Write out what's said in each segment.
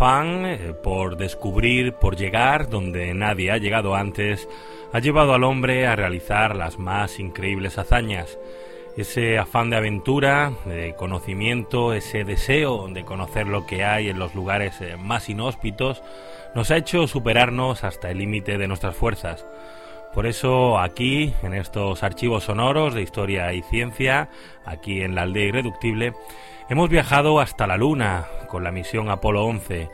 Afán eh, por descubrir, por llegar donde nadie ha llegado antes, ha llevado al hombre a realizar las más increíbles hazañas. Ese afán de aventura, de conocimiento, ese deseo de conocer lo que hay en los lugares eh, más inhóspitos, nos ha hecho superarnos hasta el límite de nuestras fuerzas. Por eso aquí, en estos archivos sonoros de historia y ciencia, aquí en la aldea irreductible, hemos viajado hasta la Luna con la misión Apolo 11.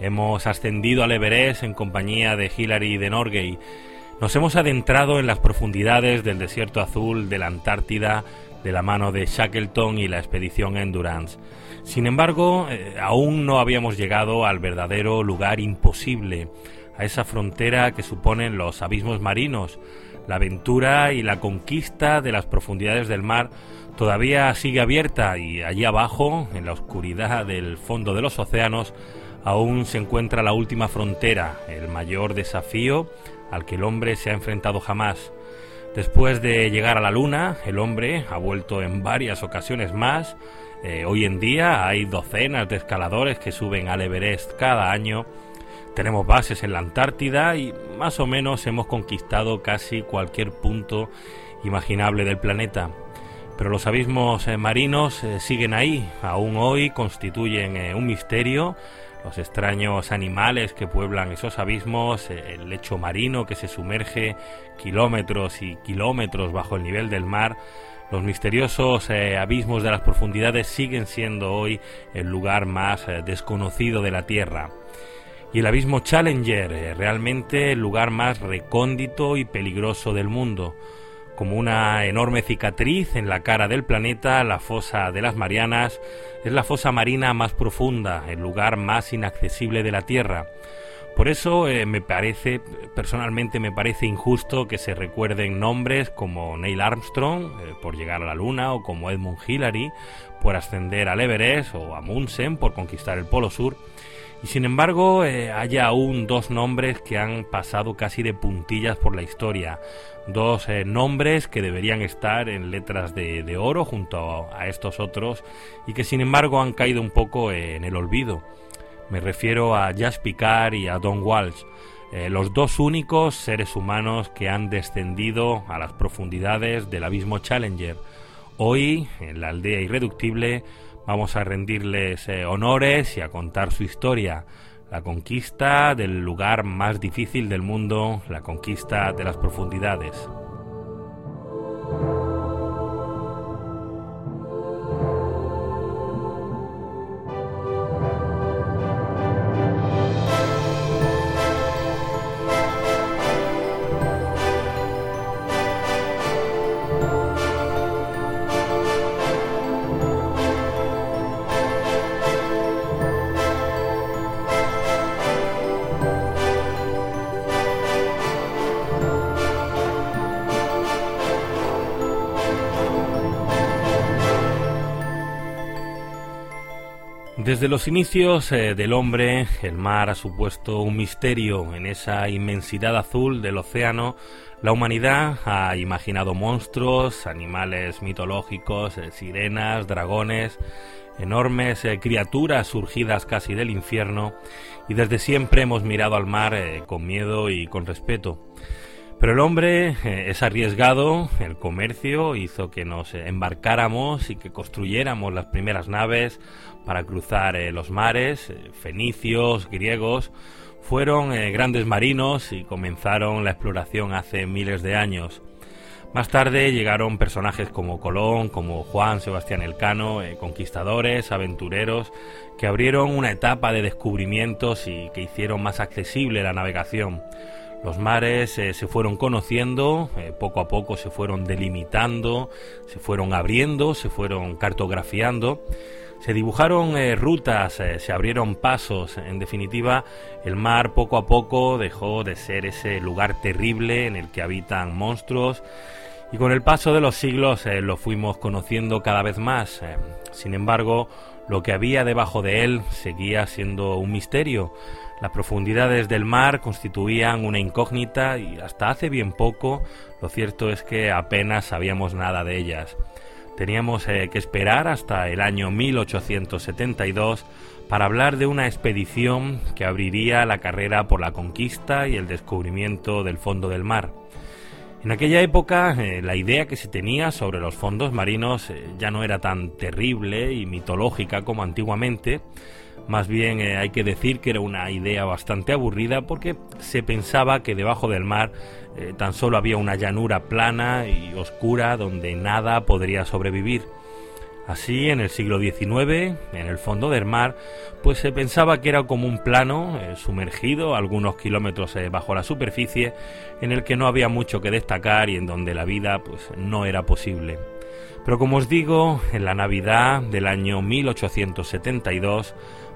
Hemos ascendido al Everest en compañía de Hillary de Norgay. Nos hemos adentrado en las profundidades del desierto azul de la Antártida de la mano de Shackleton y la expedición Endurance. Sin embargo, eh, aún no habíamos llegado al verdadero lugar imposible, esa frontera que suponen los abismos marinos. La aventura y la conquista de las profundidades del mar todavía sigue abierta y allí abajo, en la oscuridad del fondo de los océanos, aún se encuentra la última frontera, el mayor desafío al que el hombre se ha enfrentado jamás. Después de llegar a la Luna, el hombre ha vuelto en varias ocasiones más. Eh, hoy en día hay docenas de escaladores que suben al Everest cada año tenemos bases en la Antártida y más o menos hemos conquistado casi cualquier punto imaginable del planeta. Pero los abismos eh, marinos eh, siguen ahí, aún hoy constituyen eh, un misterio. Los extraños animales que pueblan esos abismos, el lecho marino que se sumerge kilómetros y kilómetros bajo el nivel del mar, los misteriosos abismos de las profundidades siguen siendo hoy el lugar más desconocido de la Tierra y el abismo Challenger, realmente el lugar más recóndito y peligroso del mundo. Como una enorme cicatriz en la cara del planeta, la fosa de las Marianas es la fosa marina más profunda, el lugar más inaccesible de la Tierra. Por eso eh, me parece, personalmente me parece injusto que se recuerden nombres como Neil Armstrong eh, por llegar a la Luna o como Edmund Hillary por ascender al Everest o Amundsen por conquistar el Polo Sur y sin embargo, eh, hay aún dos nombres que han pasado casi de puntillas por la historia. Dos eh, nombres que deberían estar en letras de, oro junto a, estos otros y que sin embargo han caído un poco eh, en el olvido. Me refiero a Jas Picard y a Don Walsh, los dos únicos seres humanos que han descendido a las profundidades del abismo Challenger. Hoy, en la aldea irreductible, Vamos a rendirles eh, honores y a contar su historia, la conquista del lugar más difícil del mundo, la conquista de las profundidades. Desde los inicios eh, del hombre, el mar ha supuesto un misterio en esa inmensidad azul del océano. La humanidad ha imaginado monstruos, animales mitológicos, eh, sirenas, dragones, enormes eh, criaturas surgidas casi del infierno, y desde siempre hemos mirado al mar con miedo y con respeto. Pero el hombre es arriesgado, el comercio hizo que nos embarcáramos y que construyéramos las primeras naves, para cruzar eh, los mares, eh, fenicios, griegos, fueron eh, grandes marinos y comenzaron la exploración hace miles de años. Más tarde llegaron personajes como Colón, como Juan Sebastián Elcano, conquistadores, aventureros, que abrieron una etapa de descubrimientos y que hicieron más accesible la navegación. Los mares se fueron conociendo, poco a poco se fueron delimitando, se fueron abriendo, se fueron cartografiando se dibujaron eh, rutas, eh, se abrieron pasos, en definitiva, el mar poco a poco dejó de ser ese lugar terrible en el que habitan monstruos y con el paso de los siglos eh, lo fuimos conociendo cada vez más. sin embargo, lo que había debajo de él seguía siendo un misterio. Las profundidades del mar constituían una incógnita y hasta hace bien poco lo cierto es que apenas sabíamos nada de ellas. Teníamos eh, que esperar hasta el año 1872 para hablar de una expedición que abriría la carrera por la conquista y el descubrimiento del fondo del mar. En aquella época eh, la idea que se tenía sobre los fondos marinos eh, ya no era tan terrible y mitológica como antiguamente, más bien eh, hay que decir que era una idea bastante aburrida porque se pensaba que debajo del mar tan solo había una llanura plana y oscura donde nada podría sobrevivir. Así, en el siglo XIX, en el fondo del mar, pues se pensaba que era como un plano eh, sumergido algunos kilómetros eh, bajo la superficie, en el que no había mucho que destacar y en donde la vida pues no era posible. Pero como os digo, en la Navidad del año 1872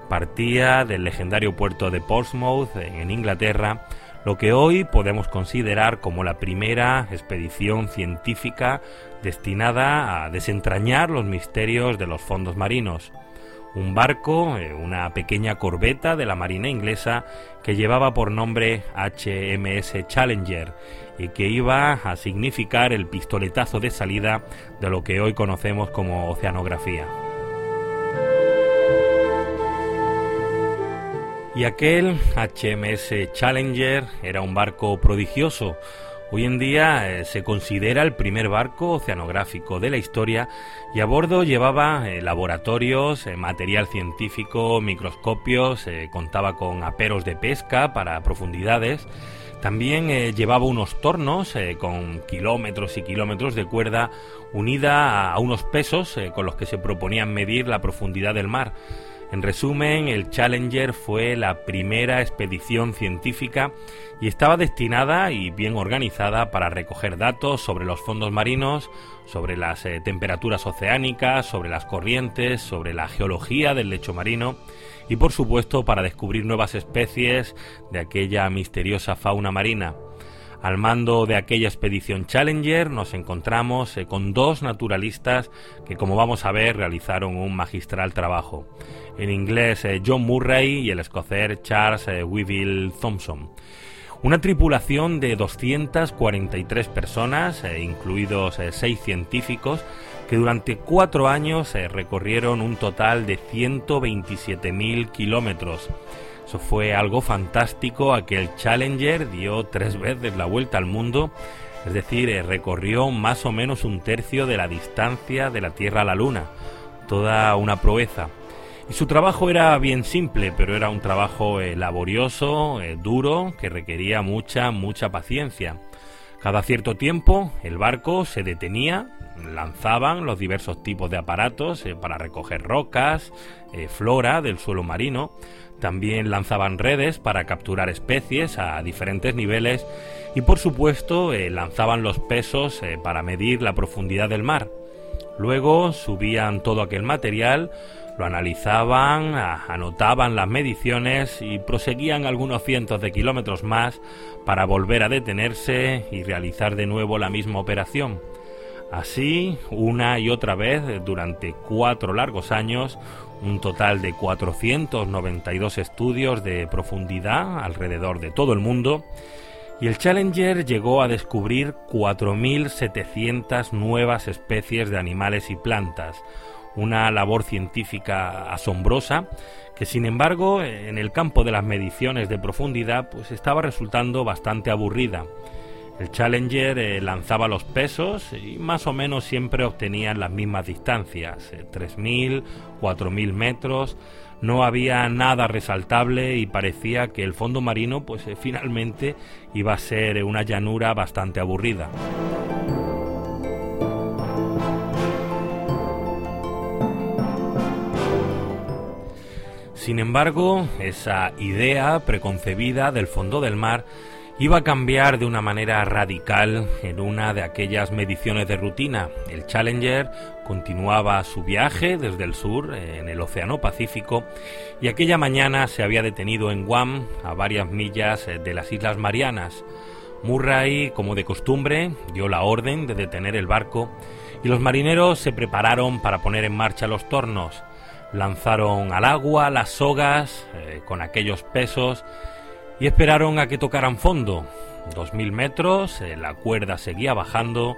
partía del legendario puerto de Portsmouth en Inglaterra lo que hoy podemos considerar como la primera expedición científica destinada a desentrañar los misterios de los fondos marinos. Un barco, eh, una pequeña corbeta de la Marina inglesa que llevaba por nombre HMS Challenger y que iba a significar el pistoletazo de salida de lo que hoy conocemos como oceanografía. Y aquel HMS Challenger era un barco prodigioso. Hoy en día eh, se considera el primer barco oceanográfico de la historia y a bordo llevaba eh, laboratorios, eh, material científico, microscopios, contaba con aperos de pesca para profundidades. También llevaba unos tornos con kilómetros y kilómetros de cuerda unida a unos pesos con los que se proponían medir la profundidad del mar. En resumen, el Challenger fue la primera expedición científica y estaba destinada y bien organizada para recoger datos sobre los fondos marinos, sobre las eh, temperaturas oceánicas, sobre las corrientes, sobre la geología del lecho marino y por supuesto para descubrir nuevas especies de aquella misteriosa fauna marina. Al mando de aquella expedición Challenger nos encontramos eh, con dos naturalistas que, como vamos a ver, realizaron un magistral trabajo. En inglés eh, John Murray y el escocés Charles eh, Weevil Thompson. Una tripulación de 243 personas, incluidos seis científicos, que durante cuatro años recorrieron un total de 127.000 kilómetros eso fue algo fantástico, aquel Challenger dio tres veces la vuelta al mundo, es decir, eh, recorrió más o menos un tercio de la distancia de la Tierra a la Luna, toda una proeza. Y su trabajo era bien simple, pero era un trabajo eh, laborioso, eh, duro, que requería mucha, mucha paciencia. Cada cierto tiempo el barco se detenía, lanzaban los diversos tipos de aparatos para recoger rocas, flora del suelo marino, también lanzaban redes para capturar especies a diferentes niveles y por supuesto eh, lanzaban los pesos eh, para medir la profundidad del mar. Luego subían todo aquel material, lo analizaban, anotaban las mediciones y proseguían algunos cientos de kilómetros más para volver a detenerse y realizar de nuevo la misma operación. Así, una y otra vez, durante cuatro largos años, un total de 492 estudios de profundidad alrededor de todo el mundo, y el Challenger llegó a descubrir 4.700 nuevas especies de animales y plantas, una labor científica asombrosa que sin embargo en el campo de las mediciones de profundidad pues estaba resultando bastante aburrida el Challenger eh, lanzaba los pesos y más o menos siempre obtenían las mismas distancias, 3.000, eh, 4.000 metros. No había nada resaltable y parecía que el fondo marino pues eh, finalmente iba a ser una llanura bastante aburrida. Sin embargo, esa idea preconcebida del fondo del mar iba a cambiar de una manera radical en una de aquellas mediciones de rutina. El Challenger continuaba su viaje desde el sur, en el Océano Pacífico, y aquella mañana se había detenido en Guam, a varias millas de las Islas Marianas. Murray, como de costumbre, dio la orden de detener el barco y los marineros se prepararon para poner en marcha los tornos. Lanzaron al agua las sogas eh, con aquellos pesos y esperaron a que tocaran fondo. Dos mil metros, eh, la cuerda seguía bajando,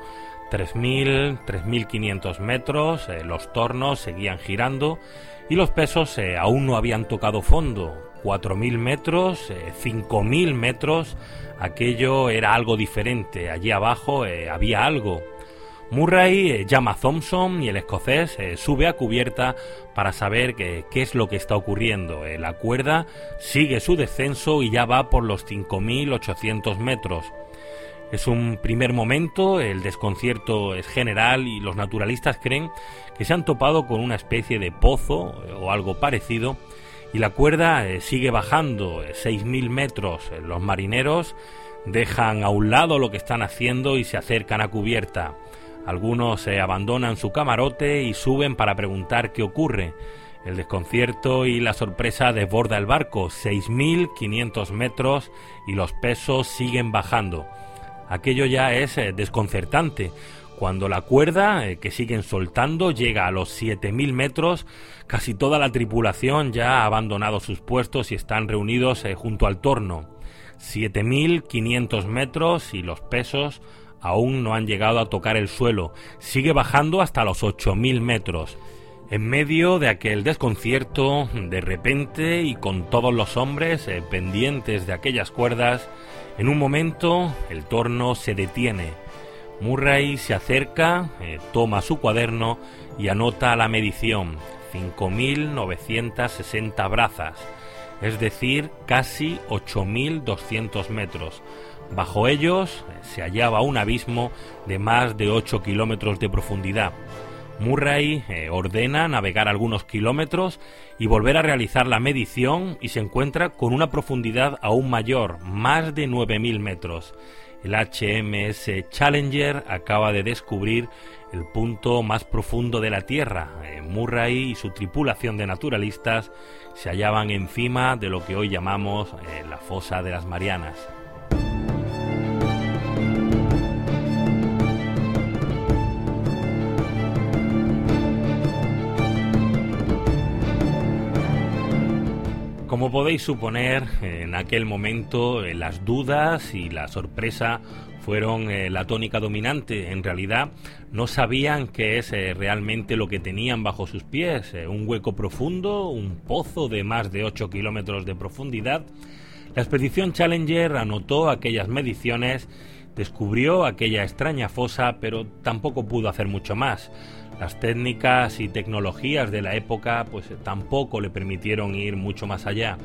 3.000, 3.500 metros, eh, los tornos seguían girando y los pesos aún no habían tocado fondo. 4.000 metros, 5.000 metros, aquello era algo diferente. Allí abajo había algo. Murray llama a Thompson y el escocés sube a cubierta para saber qué es lo que está ocurriendo. la cuerda sigue su descenso y ya va por los 5.800 metros. Es un primer momento, el desconcierto es general y los naturalistas creen que se han topado con una especie de pozo eh, o algo parecido y la cuerda eh, sigue bajando 6.000 eh, metros. Los marineros dejan a un lado lo que están haciendo y se acercan a cubierta. Algunos abandonan su camarote y suben para preguntar qué ocurre. El desconcierto y la sorpresa desborda el barco, 6.500 metros y los pesos siguen bajando aquello ya es eh, desconcertante. Cuando la cuerda eh, que siguen soltando llega a los 7.000 metros, casi toda la tripulación ya ha abandonado sus puestos y están reunidos eh, junto al torno. 7.500 metros y los pesos aún no han llegado a tocar el suelo. Sigue bajando hasta los 8.000 metros. En medio de aquel desconcierto, de repente y con todos los hombres pendientes de aquellas cuerdas, en un momento el torno se detiene. Murray se acerca, eh, toma su cuaderno y anota la medición, 5.960 brazas, es decir, casi 8.200 metros. Bajo ellos se hallaba un abismo de más de 8 kilómetros de profundidad. Murray eh, ordena navegar algunos kilómetros y volver a realizar la medición y se encuentra con una profundidad aún mayor, más de 9.000 metros. El HMS Challenger acaba de descubrir el punto más profundo de la Tierra. Eh, Murray y su tripulación de naturalistas se hallaban encima de lo que hoy llamamos eh, la fosa de las Marianas. Como podéis suponer, en aquel momento eh, las dudas y la sorpresa fueron eh, la tónica dominante. En realidad no sabían qué es eh, realmente lo que tenían bajo sus pies. un hueco profundo, un pozo de más de 8 kilómetros de profundidad. La expedición Challenger anotó aquellas mediciones, descubrió aquella extraña fosa, pero tampoco pudo hacer mucho más. Las técnicas y tecnologías de la época pues tampoco le permitieron ir mucho más allá.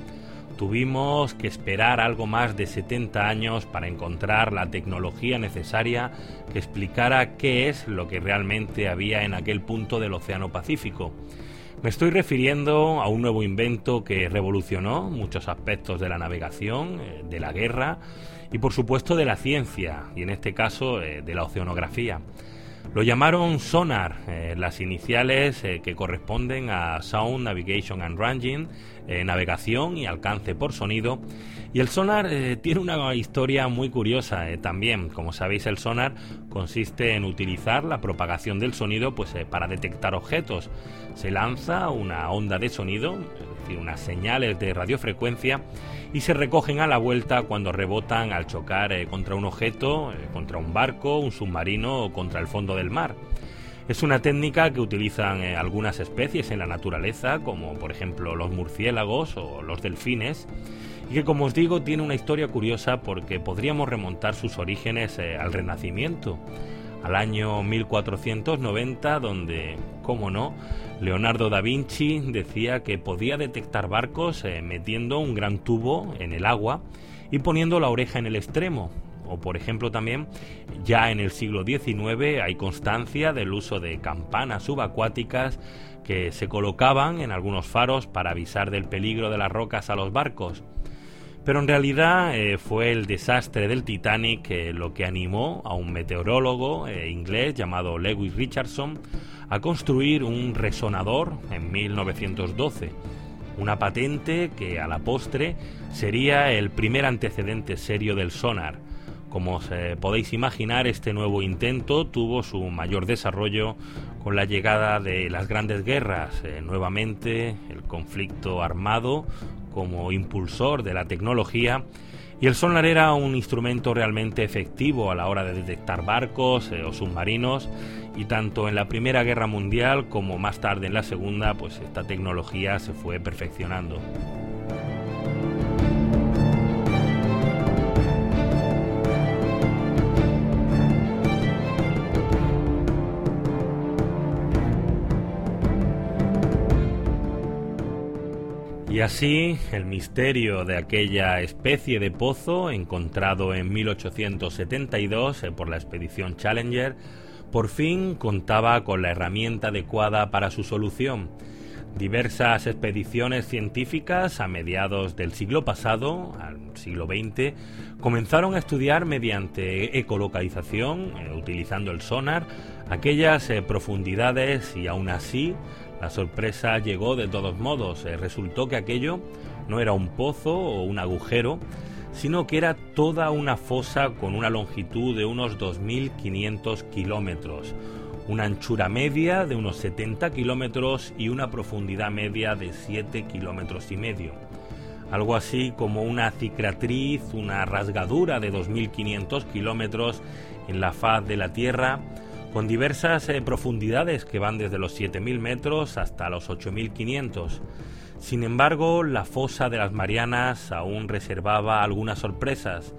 Tuvimos que esperar algo más de 70 años para encontrar la tecnología necesaria que explicara qué es lo que realmente había en aquel punto del Océano Pacífico. Me estoy refiriendo a un nuevo invento que revolucionó muchos aspectos de la navegación, eh, de la guerra y por supuesto de la ciencia, y en este caso eh, de la oceanografía. Lo llamaron Sonar, eh, las iniciales eh, que corresponden a Sound Navigation and Ranging, eh, navegación y alcance por sonido. Y el sonar tiene una historia muy curiosa también. Como sabéis, el sonar consiste en utilizar la propagación del sonido pues, para detectar objetos. Se lanza una onda de sonido, decir, unas señales de radiofrecuencia, y se recogen a la vuelta cuando rebotan al chocar eh, contra un objeto, eh, contra un barco, un submarino o contra el fondo del mar. Es una técnica que utilizan eh, algunas especies en la naturaleza, como por ejemplo los murciélagos o los delfines, y que como os digo tiene una historia curiosa porque podríamos remontar sus orígenes al Renacimiento, al año 1490, donde, como no, Leonardo da Vinci decía que podía detectar barcos eh, metiendo un gran tubo en el agua y poniendo la oreja en el extremo. O por ejemplo también, ya en el siglo XIX hay constancia del uso de campanas subacuáticas que se colocaban en algunos faros para avisar del peligro de las rocas a los barcos. Pero en realidad eh, fue el desastre del Titanic eh, lo que animó a un meteorólogo inglés llamado Lewis Richardson a construir un resonador en 1912, una patente que a la postre sería el primer antecedente serio del sonar. Como os podéis imaginar, este nuevo intento tuvo su mayor desarrollo con la llegada de las grandes guerras, eh, nuevamente el conflicto armado como impulsor de la tecnología Y el sonar era un instrumento realmente efectivo a la hora de detectar barcos eh, o submarinos y tanto en la Primera Guerra Mundial como más tarde en la Segunda, pues esta tecnología se fue perfeccionando. Así, el misterio de aquella especie de pozo encontrado en 1872 eh, por la expedición Challenger por fin contaba con la herramienta adecuada para su solución. Diversas expediciones científicas a mediados del siglo pasado, al siglo XX, comenzaron a estudiar mediante ecolocalización, eh, utilizando el sonar, aquellas eh, profundidades y aún así la sorpresa llegó de todos modos. Eh, resultó que aquello no era un pozo o un agujero, sino que era toda una fosa con una longitud de unos 2.500 kilómetros, una anchura media de unos 70 kilómetros y una profundidad media de 7 kilómetros y medio. Algo así como una cicatriz, una rasgadura de 2.500 kilómetros en la faz de la Tierra, con diversas eh, profundidades que van desde los 7.000 metros hasta los 8.500. Sin embargo, la fosa de las Marianas aún reservaba algunas sorpresas.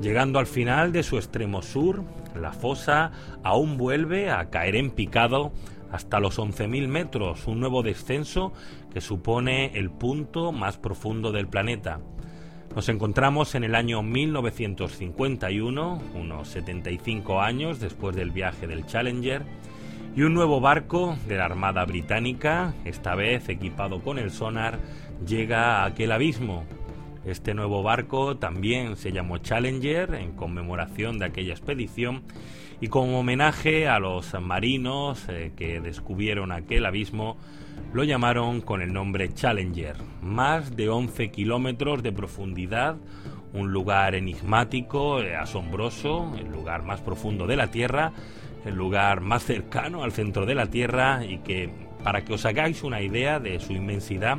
Llegando al final de su extremo sur, la fosa aún vuelve a caer en picado hasta los 11.000 metros, un nuevo descenso que supone el punto más profundo del planeta. Nos encontramos en el año 1951, unos 75 años después del viaje del Challenger, y un nuevo barco de la Armada Británica, esta vez equipado con el sonar, llega a aquel abismo. Este nuevo barco también se llamó Challenger en conmemoración de aquella expedición y como homenaje a los marinos eh, que descubrieron aquel abismo, lo llamaron con el nombre Challenger. Más de 11 kilómetros de profundidad, un lugar enigmático, eh, asombroso, el lugar más profundo de la Tierra, el lugar más cercano al centro de la Tierra y que, para que os hagáis una idea de su inmensidad,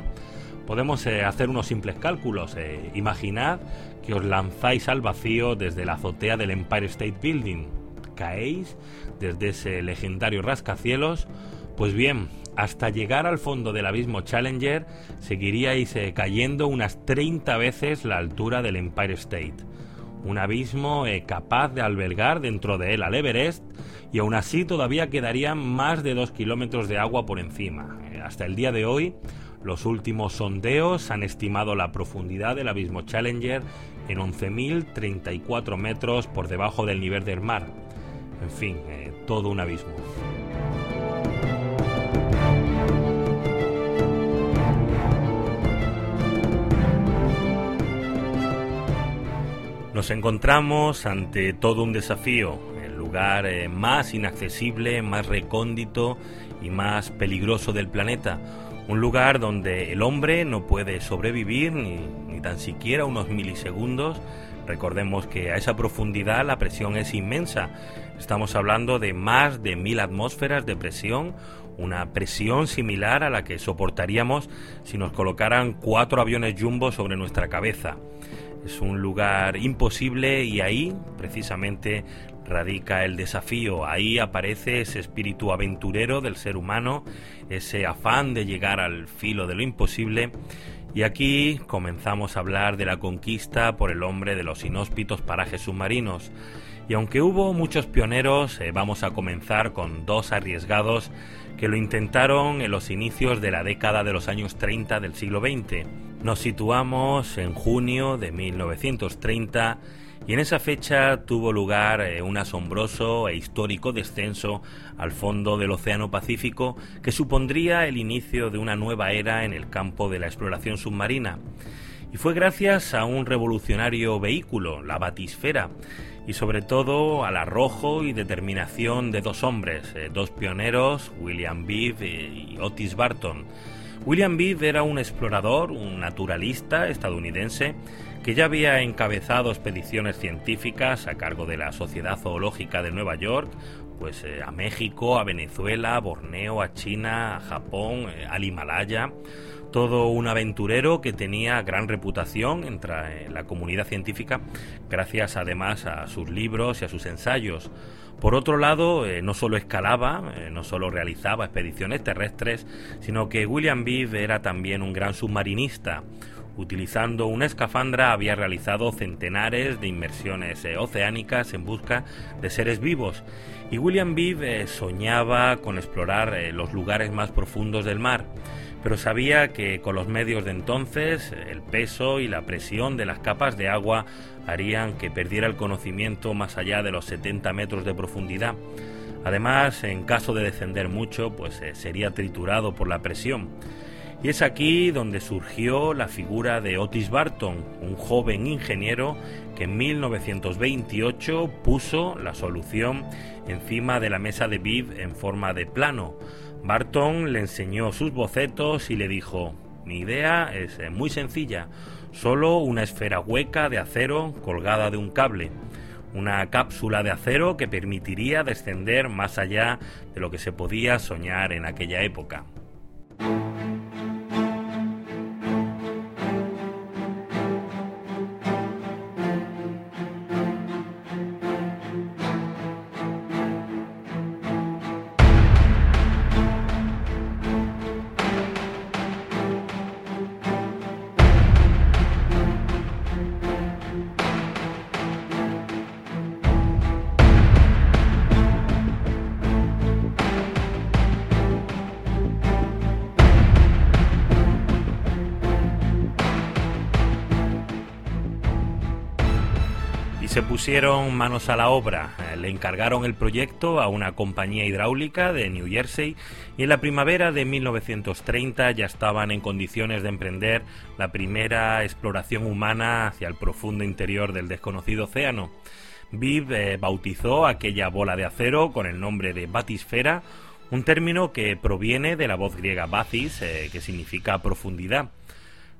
podemos eh, hacer unos simples cálculos. imaginad que os lanzáis al vacío desde la azotea del Empire State Building caéis desde ese legendario rascacielos, pues bien, hasta llegar al fondo del abismo Challenger seguiríais eh, cayendo unas 30 veces la altura del Empire State. Un abismo eh, capaz de albergar dentro de él al Everest y aún así todavía quedarían más de 2 kilómetros de agua por encima. Eh, hasta el día de hoy, los últimos sondeos han estimado la profundidad del abismo Challenger en 11.034 metros por debajo del nivel del mar en fin, eh, todo un abismo. Nos encontramos ante todo un desafío, el lugar eh, más inaccesible, más recóndito y más peligroso del planeta. Un lugar donde el hombre no puede sobrevivir ni, ni tan siquiera unos milisegundos Recordemos que a esa profundidad la presión es inmensa. Estamos hablando de más de mil atmósferas de presión, una presión similar a la que soportaríamos si nos colocaran cuatro aviones jumbo sobre nuestra cabeza. Es un lugar imposible y ahí, precisamente, radica el desafío. Ahí aparece ese espíritu aventurero del ser humano, ese afán de llegar al filo de lo imposible y aquí comenzamos a hablar de la conquista por el hombre de los inhóspitos parajes submarinos. Y aunque hubo muchos pioneros, eh, vamos a comenzar con dos arriesgados que lo intentaron en los inicios de la década de los años 30 del siglo XX. Nos situamos en junio de 1930 y en esa fecha tuvo lugar eh, un asombroso e histórico descenso al fondo del Océano Pacífico que supondría el inicio de una nueva era en el campo de la exploración submarina. Y fue gracias a un revolucionario vehículo, la batisfera, y sobre todo al arrojo y determinación de dos hombres, eh, dos pioneros, William Beebe eh, y Otis Barton. William Beebe era un explorador, un naturalista estadounidense que ya había encabezado expediciones científicas a cargo de la Sociedad Zoológica de Nueva York pues a México, a Venezuela, a Borneo, a China, a Japón, al Himalaya todo un aventurero que tenía gran reputación entre la comunidad científica gracias además a sus libros y a sus ensayos. Por otro lado, eh, no solo escalaba, eh, no solo realizaba expediciones terrestres, sino que William Beebe era también un gran submarinista. Utilizando una escafandra había realizado centenares de inmersiones eh, oceánicas en busca de seres vivos y William Beebe soñaba con explorar los lugares más profundos del mar pero sabía que con los medios de entonces el peso y la presión de las capas de agua harían que perdiera el conocimiento más allá de los 70 metros de profundidad. Además, en caso de descender mucho, pues eh, sería triturado por la presión. Y es aquí donde surgió la figura de Otis Barton, un joven ingeniero que en 1928 puso la solución encima de la mesa de Viv en forma de plano, Barton le enseñó sus bocetos y le dijo, mi idea es eh, muy sencilla, solo una esfera hueca de acero colgada de un cable, una cápsula de acero que permitiría descender más allá de lo que se podía soñar en aquella época. Pusieron manos a la obra. Eh, le encargaron el proyecto a una compañía hidráulica de New Jersey y en la primavera de 1930 ya estaban en condiciones de emprender la primera exploración humana hacia el profundo interior del desconocido océano. Viv eh, bautizó aquella bola de acero con el nombre de batisfera, un término que proviene de la voz griega batis, eh, que significa profundidad.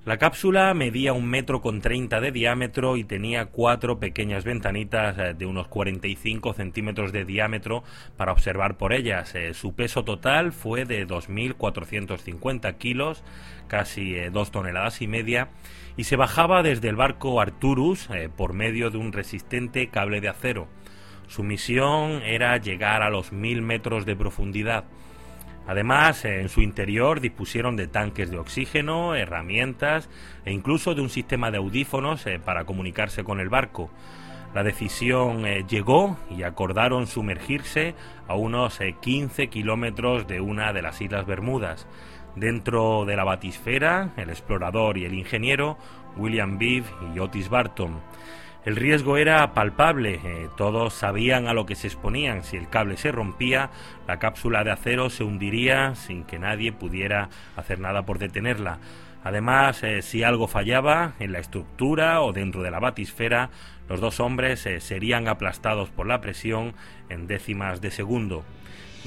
La cápsula medía un metro con treinta de diámetro y tenía cuatro pequeñas ventanitas eh, de unos 45 centímetros de diámetro para observar por ellas. Eh, su peso total fue de 2.450 kilos, casi eh, dos toneladas y media, y se bajaba desde el barco Arturus por medio de un resistente cable de acero. Su misión era llegar a los mil metros de profundidad. Además, en su interior dispusieron de tanques de oxígeno, herramientas e incluso de un sistema de audífonos eh, para comunicarse con el barco. La decisión eh, llegó y acordaron sumergirse a unos 15 eh, kilómetros de una de las Islas Bermudas. Dentro de la batisfera, el explorador y el ingeniero William Beebe y Otis Barton. El riesgo era palpable, eh, todos sabían a lo que se exponían. Si el cable se rompía, la cápsula de acero se hundiría sin que nadie pudiera hacer nada por detenerla. Además, eh, si algo fallaba en la estructura o dentro de la batisfera, los dos hombres eh, serían aplastados por la presión en décimas de segundo.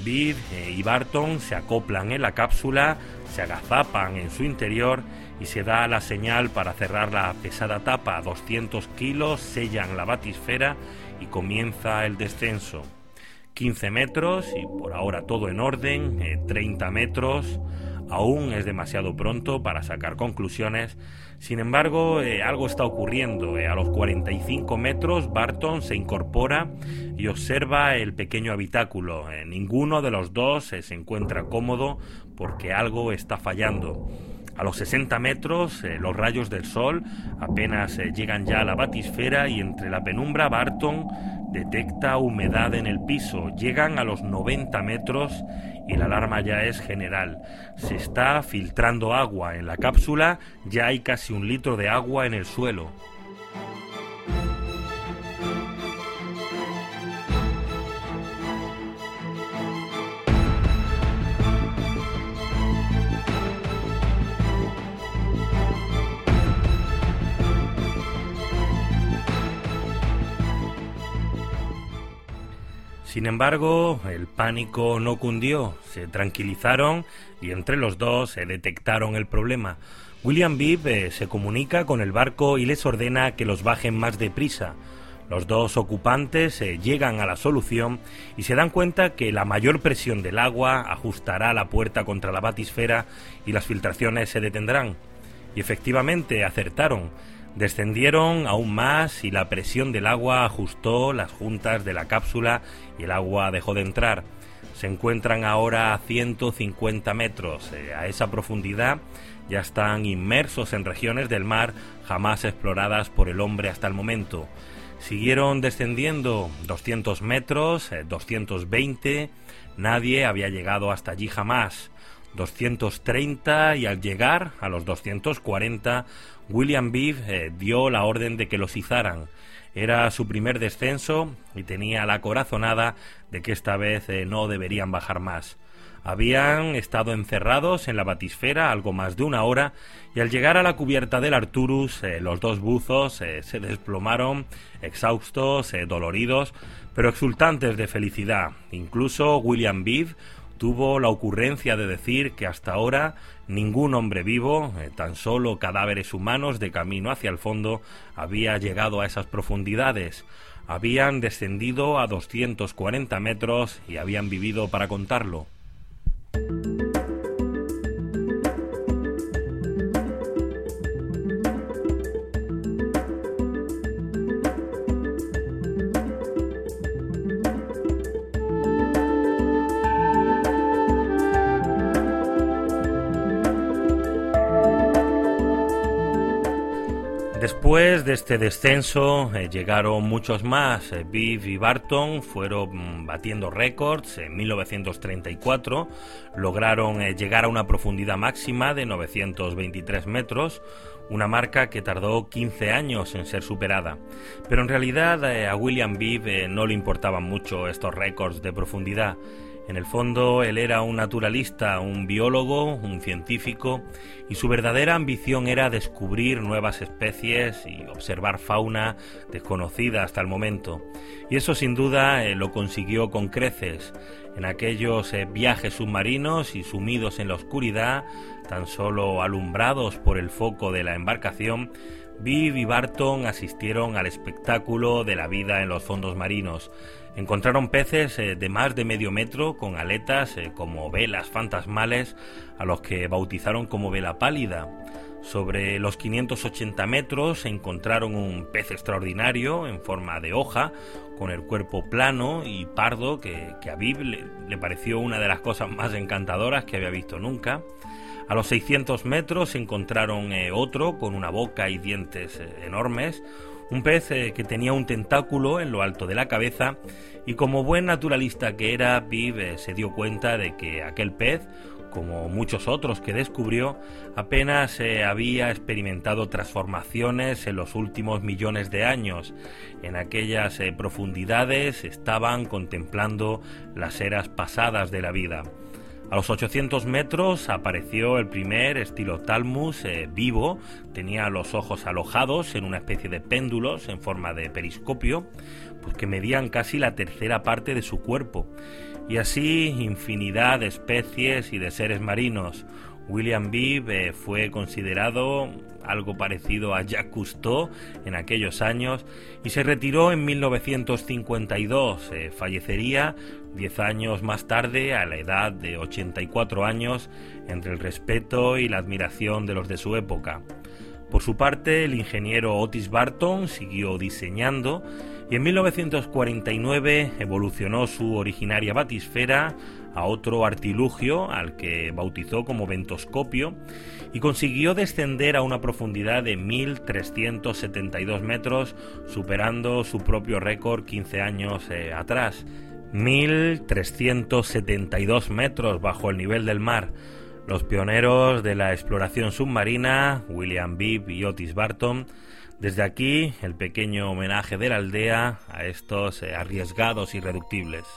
Bid y Barton se acoplan en la cápsula, se agazapan en su interior y se da la señal para cerrar la pesada tapa. 200 kilos sellan la batisfera y comienza el descenso. 15 metros y por ahora todo en orden, 30 eh, metros. Aún es demasiado pronto para sacar conclusiones. Sin embargo, eh, algo está ocurriendo. Eh, a los 45 metros, Barton se incorpora y observa el pequeño habitáculo. ninguno de los dos se encuentra cómodo porque algo está fallando. A los 60 metros, eh, los rayos del sol apenas eh, llegan ya a la batisfera y entre la penumbra Barton detecta humedad en el piso. Llegan a los 90 metros y la alarma ya es general. Se está filtrando agua en la cápsula, ya hay casi un litro de agua en el suelo. Sin embargo, el pánico no cundió, se tranquilizaron y entre los dos se detectaron el problema. William Bibb eh, se comunica con el barco y les ordena que los bajen más deprisa. Los dos ocupantes eh, llegan a la solución y se dan cuenta que la mayor presión del agua ajustará la puerta contra la batisfera y las filtraciones se detendrán. Y efectivamente acertaron. Descendieron aún más y la presión del agua ajustó las juntas de la cápsula y el agua dejó de entrar. Se encuentran ahora a 150 metros. Eh, a esa profundidad ya están inmersos en regiones del mar jamás exploradas por el hombre hasta el momento. Siguieron descendiendo 200 metros, 220, eh, nadie había llegado hasta allí jamás. 230 y al llegar a los 240, William Beef eh, dio la orden de que los izaran. Era su primer descenso y tenía la corazonada de que esta vez eh, no deberían bajar más. Habían estado encerrados en la batisfera algo más de una hora y al llegar a la cubierta del Arturus eh, los dos buzos se desplomaron exhaustos, eh, doloridos, pero exultantes de felicidad. Incluso William Beeve tuvo la ocurrencia de decir que hasta ahora ningún hombre vivo, tan solo cadáveres humanos de camino hacia el fondo, había llegado a esas profundidades. Habían descendido a 240 metros y habían vivido para contarlo. De este descenso eh, llegaron muchos más. Eh, Biff y Barton fueron mm, batiendo récords. En 1934 lograron eh, llegar a una profundidad máxima de 923 metros, una marca que tardó 15 años en ser superada. Pero en realidad a William Biff no le importaban mucho estos récords de profundidad. En el fondo, él era un naturalista, un biólogo, un científico, y su verdadera ambición era descubrir nuevas especies y observar fauna desconocida hasta el momento. Y eso sin duda eh, lo consiguió con creces. En aquellos eh, viajes submarinos y sumidos en la oscuridad, tan solo alumbrados por el foco de la embarcación, Viv y Barton asistieron al espectáculo de la vida en los fondos marinos. Encontraron peces eh, de más de medio metro con aletas eh, como velas fantasmales a los que bautizaron como vela pálida. Sobre los 580 metros encontraron un pez extraordinario en forma de hoja, con el cuerpo plano y pardo, que, a Viv le, pareció una de las cosas más encantadoras que había visto nunca. A los 600 metros encontraron eh, otro con una boca y dientes enormes, un pez eh, que tenía un tentáculo en lo alto de la cabeza y como buen naturalista que era, Viv se dio cuenta de que aquel pez, como muchos otros que descubrió, apenas eh, había experimentado transformaciones en los últimos millones de años. En aquellas eh, profundidades estaban contemplando las eras pasadas de la vida. A los 800 metros apareció el primer estilo Talmus eh, vivo, tenía los ojos alojados en una especie de péndulos en forma de periscopio, pues que medían casi la tercera parte de su cuerpo, y así infinidad de especies y de seres marinos. William Beebe eh, fue considerado algo parecido a Jacques Cousteau en aquellos años y se retiró en 1952. Eh, fallecería diez años más tarde a la edad de 84 años entre el respeto y la admiración de los de su época. Por su parte, el ingeniero Otis Barton siguió diseñando y en 1949 evolucionó su originaria batisfera a otro artilugio al que bautizó como ventoscopio y consiguió descender a una profundidad de 1.372 metros, superando su propio récord 15 años eh, atrás. 1.372 metros bajo el nivel del mar. Los pioneros de la exploración submarina, William Bibb y Otis Barton, desde aquí el pequeño homenaje de la aldea a estos eh, arriesgados irreductibles.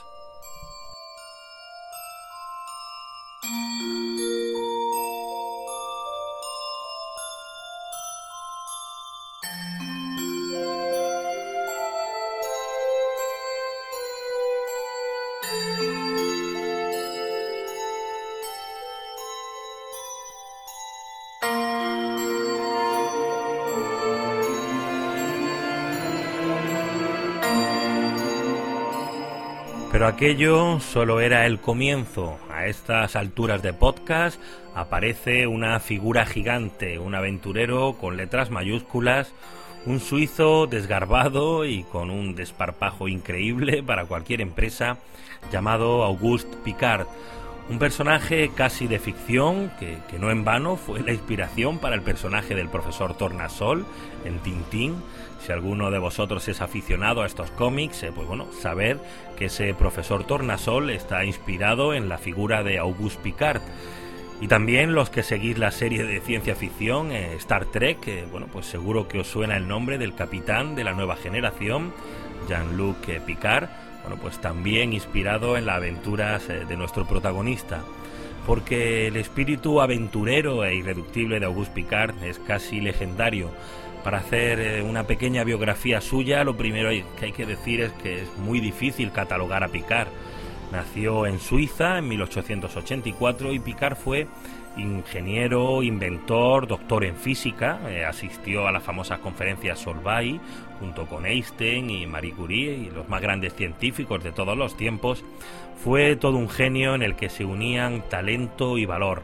Pero aquello solo era el comienzo. A estas alturas de podcast aparece una figura gigante, un aventurero con letras mayúsculas, un suizo desgarbado y con un desparpajo increíble para cualquier empresa llamado Auguste Picard. Un personaje casi de ficción que, no en vano fue la inspiración para el personaje del profesor Tornasol en Tintín si alguno de vosotros es aficionado a estos cómics, eh, pues bueno, saber que ese profesor Tornasol está inspirado en la figura de Auguste Picard. Y también los que seguís la serie de ciencia ficción eh, Star Trek, bueno, pues seguro que os suena el nombre del capitán de la nueva generación, Jean-Luc Picard, bueno, pues también inspirado en las aventuras de nuestro protagonista. Porque el espíritu aventurero e irreductible de Auguste Picard es casi legendario para hacer eh, una pequeña biografía suya, lo primero que hay que decir es que es muy difícil catalogar a Picard. Nació en Suiza en 1884 y Picard fue ingeniero, inventor, doctor en física, eh, asistió a las famosas conferencias Solvay junto con Einstein y Marie Curie y los más grandes científicos de todos los tiempos. Fue todo un genio en el que se unían talento y valor.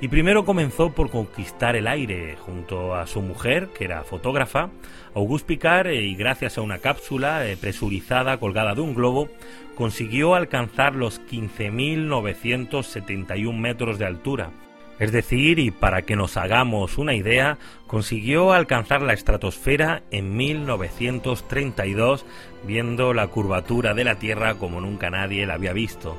Y primero comenzó por conquistar el aire junto a su mujer, que era fotógrafa, Auguste Picard, eh, y gracias a una cápsula eh, presurizada colgada de un globo, consiguió alcanzar los 15.971 metros de altura. Es decir, y para que nos hagamos una idea, consiguió alcanzar la estratosfera en 1932, viendo la curvatura de la Tierra como nunca nadie la había visto.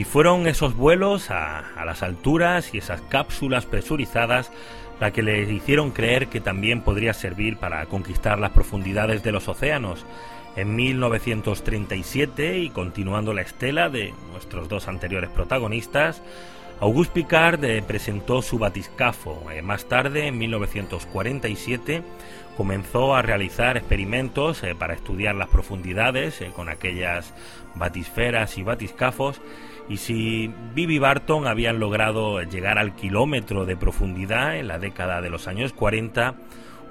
Y fueron esos vuelos a, las alturas y esas cápsulas presurizadas la que le hicieron creer que también podría servir para conquistar las profundidades de los océanos. En 1937, y continuando la estela de nuestros dos anteriores protagonistas, Auguste Picard eh, presentó su batiscafo. Eh, más tarde, en 1947, comenzó a realizar experimentos eh, para estudiar las profundidades con aquellas batisferas y batiscafos y si Bibi Barton habían logrado llegar al kilómetro de profundidad en la década de los años 40,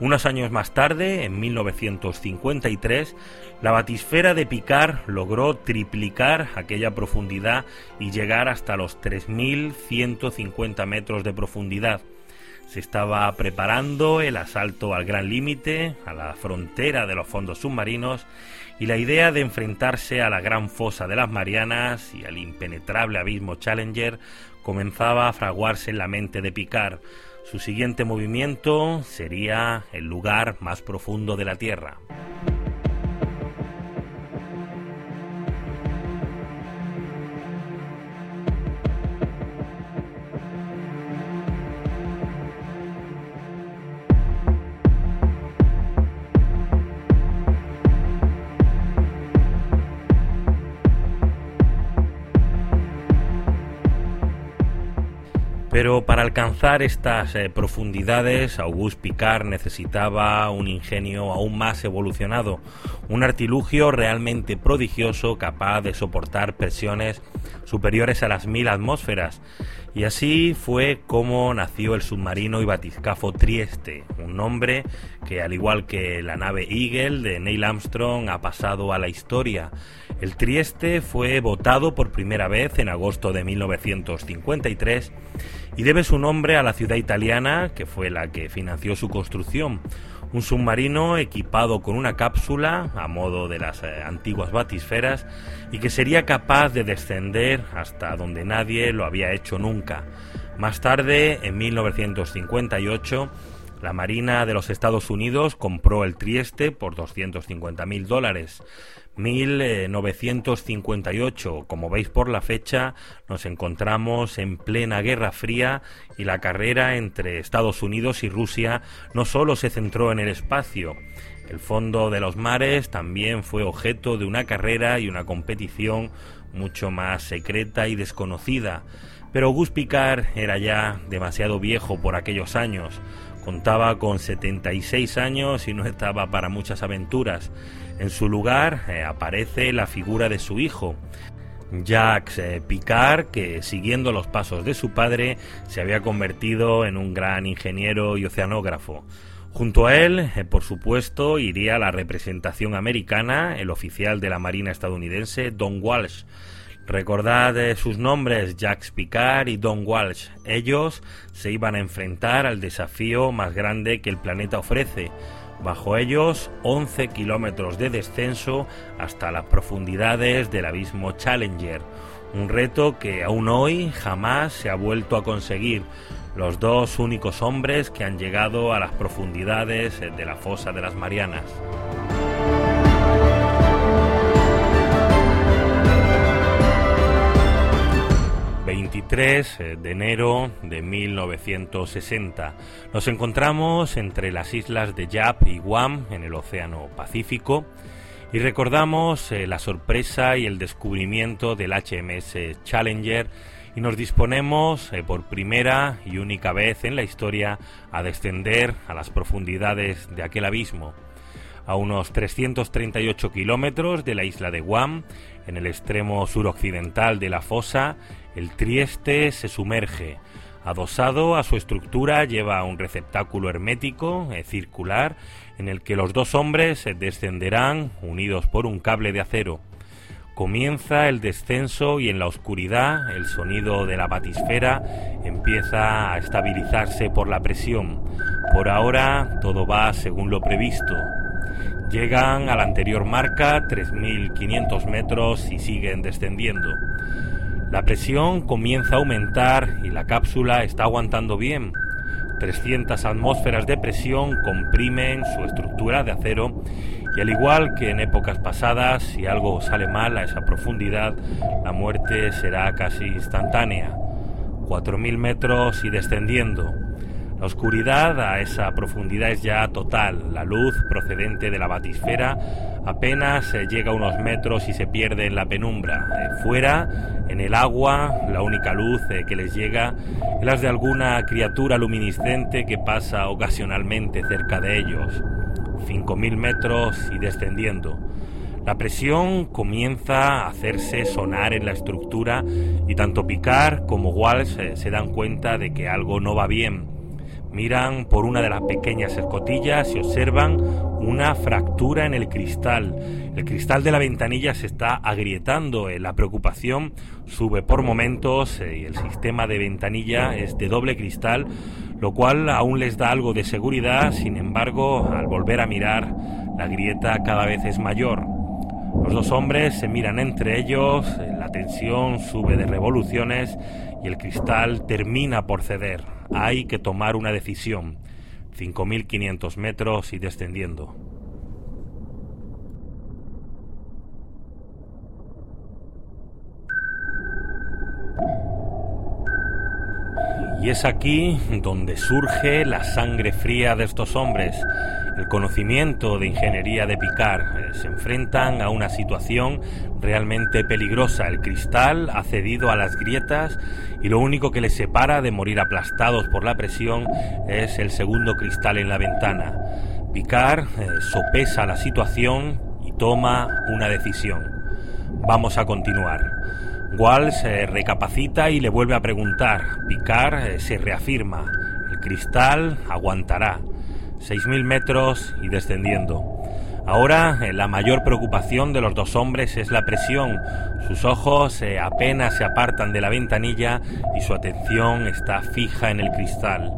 unos años más tarde, en 1953, la batisfera de Picard logró triplicar aquella profundidad y llegar hasta los 3.150 metros de profundidad. Se estaba preparando el asalto al gran límite, a la frontera de los fondos submarinos, y la idea de enfrentarse a la gran fosa de las Marianas y al impenetrable abismo Challenger comenzaba a fraguarse en la mente de Picard. Su siguiente movimiento sería el lugar más profundo de la Tierra. Pero para alcanzar estas eh, profundidades, Auguste Picard necesitaba un ingenio aún más evolucionado, un artilugio realmente prodigioso capaz de soportar presiones superiores a las mil atmósferas. Y así fue como nació el submarino y batiscafo Trieste, un nombre que al igual que la nave Eagle de Neil Armstrong ha pasado a la historia. El Trieste fue votado por primera vez en agosto de 1953 y debe su nombre a la ciudad italiana que fue la que financió su construcción. Un submarino equipado con una cápsula a modo de las eh, antiguas batisferas y que sería capaz de descender hasta donde nadie lo había hecho nunca. Más tarde, en 1958, la Marina de los Estados Unidos compró el Trieste por 250 mil dólares. 1958, como veis por la fecha, nos encontramos en plena Guerra Fría y la carrera entre Estados Unidos y Rusia no solo se centró en el espacio, el fondo de los mares también fue objeto de una carrera y una competición mucho más secreta y desconocida. Pero Gus Picard era ya demasiado viejo por aquellos años. Contaba con 76 años y no estaba para muchas aventuras. En su lugar eh, aparece la figura de su hijo, Jacques eh, Picard, que siguiendo los pasos de su padre se había convertido en un gran ingeniero y oceanógrafo. Junto a él, eh, por supuesto, iría la representación americana, el oficial de la Marina estadounidense, Don Walsh. Recordad eh, sus nombres, Jacques Picard y Don Walsh. Ellos se iban a enfrentar al desafío más grande que el planeta ofrece. Bajo ellos, 11 kilómetros de descenso hasta las profundidades del abismo Challenger. Un reto que aún hoy jamás se ha vuelto a conseguir los dos únicos hombres que han llegado a las profundidades de la fosa de las Marianas. ...23 de enero de 1960... ...nos encontramos entre las islas de Yap y Guam... ...en el Océano Pacífico... ...y recordamos eh, la sorpresa y el descubrimiento del HMS Challenger y nos disponemos eh, por primera y única vez en la historia a descender a las profundidades de aquel abismo. A unos 338 kilómetros de la isla de Guam, en el extremo suroccidental de la fosa, el Trieste se sumerge. Adosado a su estructura lleva un receptáculo hermético eh, circular en el que los dos hombres descenderán unidos por un cable de acero. Comienza el descenso y en la oscuridad el sonido de la batisfera empieza a estabilizarse por la presión. Por ahora todo va según lo previsto. Llegan a la anterior marca, 3.500 metros, y siguen descendiendo. La presión comienza a aumentar y la cápsula está aguantando bien. 300 atmósferas de presión comprimen su estructura de acero y al igual que en épocas pasadas, si algo sale mal a esa profundidad, la muerte será casi instantánea. 4.000 metros y descendiendo. La oscuridad a esa profundidad es ya total. La luz procedente de la batisfera apenas llega a unos metros y se pierde en la penumbra. Eh, fuera, en el agua, la única luz eh, que les llega es la de alguna criatura luminiscente que pasa ocasionalmente cerca de ellos. 5.000 metros y descendiendo. La presión comienza a hacerse sonar en la estructura y tanto Picard como Walsh se dan cuenta de que algo no va bien. Miran por una de las pequeñas escotillas y observan una fractura en el cristal. El cristal de la ventanilla se está agrietando. La preocupación sube por momentos eh, y el sistema de ventanilla es de doble cristal lo cual aún les da algo de seguridad, sin embargo, al volver a mirar, la grieta cada vez es mayor. Los dos hombres se miran entre ellos, la tensión sube de revoluciones y el cristal termina por ceder. Hay que tomar una decisión. 5.500 metros y descendiendo. Y es aquí donde surge la sangre fría de estos hombres, el conocimiento de ingeniería de Picard. Eh, se enfrentan a una situación realmente peligrosa. El cristal ha cedido a las grietas y lo único que les separa de morir aplastados por la presión es el segundo cristal en la ventana. Picard eh, sopesa la situación y toma una decisión. Vamos a continuar. Wall se recapacita y le vuelve a preguntar. Picard eh, se reafirma. El cristal aguantará. 6.000 metros y descendiendo. Ahora eh, la mayor preocupación de los dos hombres es la presión. Sus ojos eh, apenas se apartan de la ventanilla y su atención está fija en el cristal.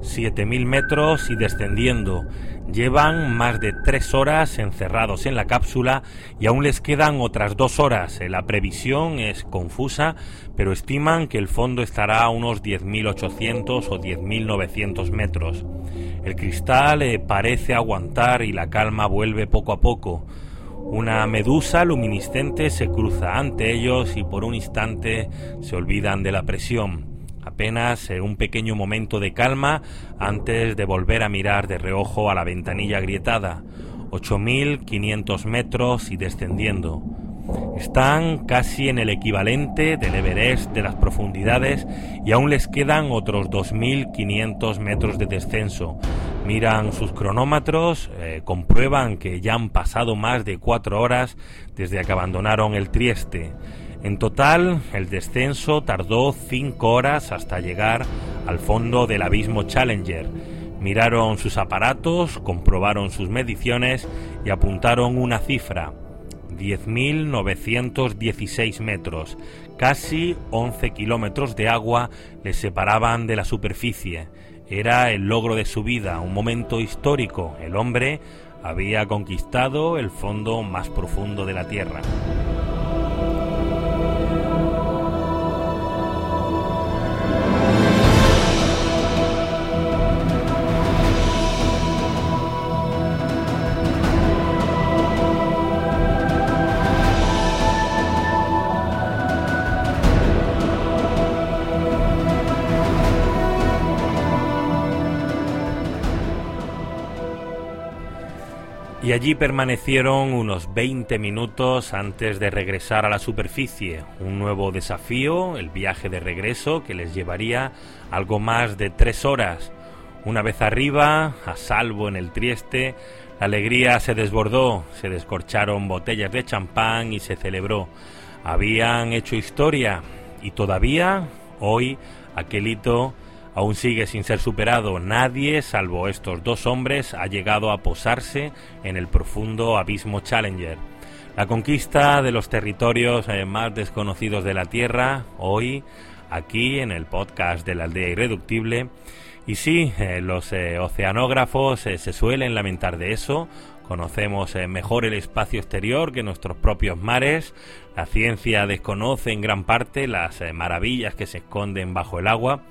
7.000 metros y descendiendo. Llevan más de tres horas encerrados en la cápsula y aún les quedan otras dos horas. La previsión es confusa, pero estiman que el fondo estará a unos 10.800 o 10.900 metros. El cristal eh, parece aguantar y la calma vuelve poco a poco. Una medusa luminiscente se cruza ante ellos y por un instante se olvidan de la presión apenas un pequeño momento de calma antes de volver a mirar de reojo a la ventanilla agrietada, 8.500 metros y descendiendo. Están casi en el equivalente del Everest de las profundidades y aún les quedan otros 2.500 metros de descenso. Miran sus cronómetros, eh, comprueban que ya han pasado más de cuatro horas desde que abandonaron el Trieste. En total, el descenso tardó cinco horas hasta llegar al fondo del abismo Challenger. Miraron sus aparatos, comprobaron sus mediciones y apuntaron una cifra, 10.916 metros, casi 11 kilómetros de agua les separaban de la superficie. Era el logro de su vida, un momento histórico. El hombre había conquistado el fondo más profundo de la Tierra. Y allí permanecieron unos 20 minutos antes de regresar a la superficie. Un nuevo desafío, el viaje de regreso que les llevaría algo más de tres horas. Una vez arriba, a salvo en el Trieste, la alegría se desbordó, se descorcharon botellas de champán y se celebró. Habían hecho historia y todavía, hoy, aquel hito aún sigue sin ser superado. Nadie, salvo estos dos hombres, ha llegado a posarse en el profundo abismo Challenger. La conquista de los territorios eh, más desconocidos de la Tierra, hoy, aquí en el podcast de la aldea irreductible. Y sí, eh, los eh, oceanógrafos se suelen lamentar de eso, Conocemos mejor el espacio exterior que nuestros propios mares. La ciencia desconoce en gran parte las maravillas que se esconden bajo el agua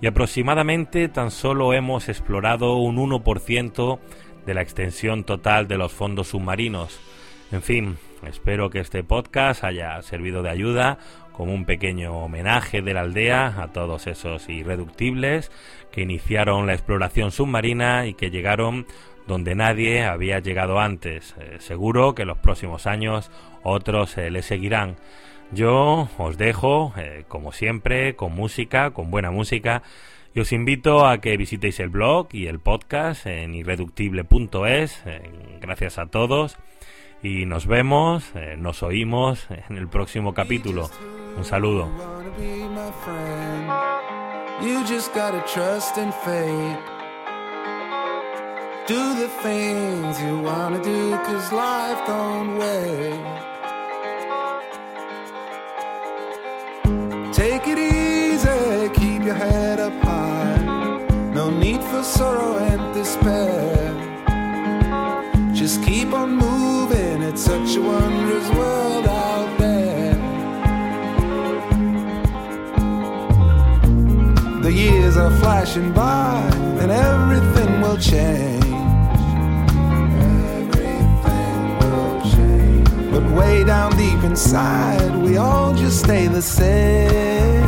y aproximadamente tan solo hemos explorado un 1% de la extensión total de los fondos submarinos. En fin, espero que este podcast haya servido de ayuda como un pequeño homenaje de la aldea a todos esos irreductibles que iniciaron la exploración submarina y que llegaron donde nadie había llegado antes. Eh, seguro que en los próximos años otros eh, le seguirán. Yo os dejo, eh, como siempre, con música, con buena música. Y os invito a que visitéis el blog y el podcast en irreductible.es. Gracias a todos. Y nos vemos, eh, nos oímos en el próximo capítulo. Un saludo. Take it easy, keep your head up high. No need for sorrow and despair. Just keep on moving, it's such a wondrous world out there. The years are flashing by, and everything will change. Way down deep inside, we all just stay the same.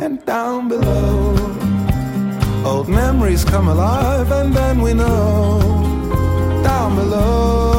And down below, old memories come alive, and then we know down below.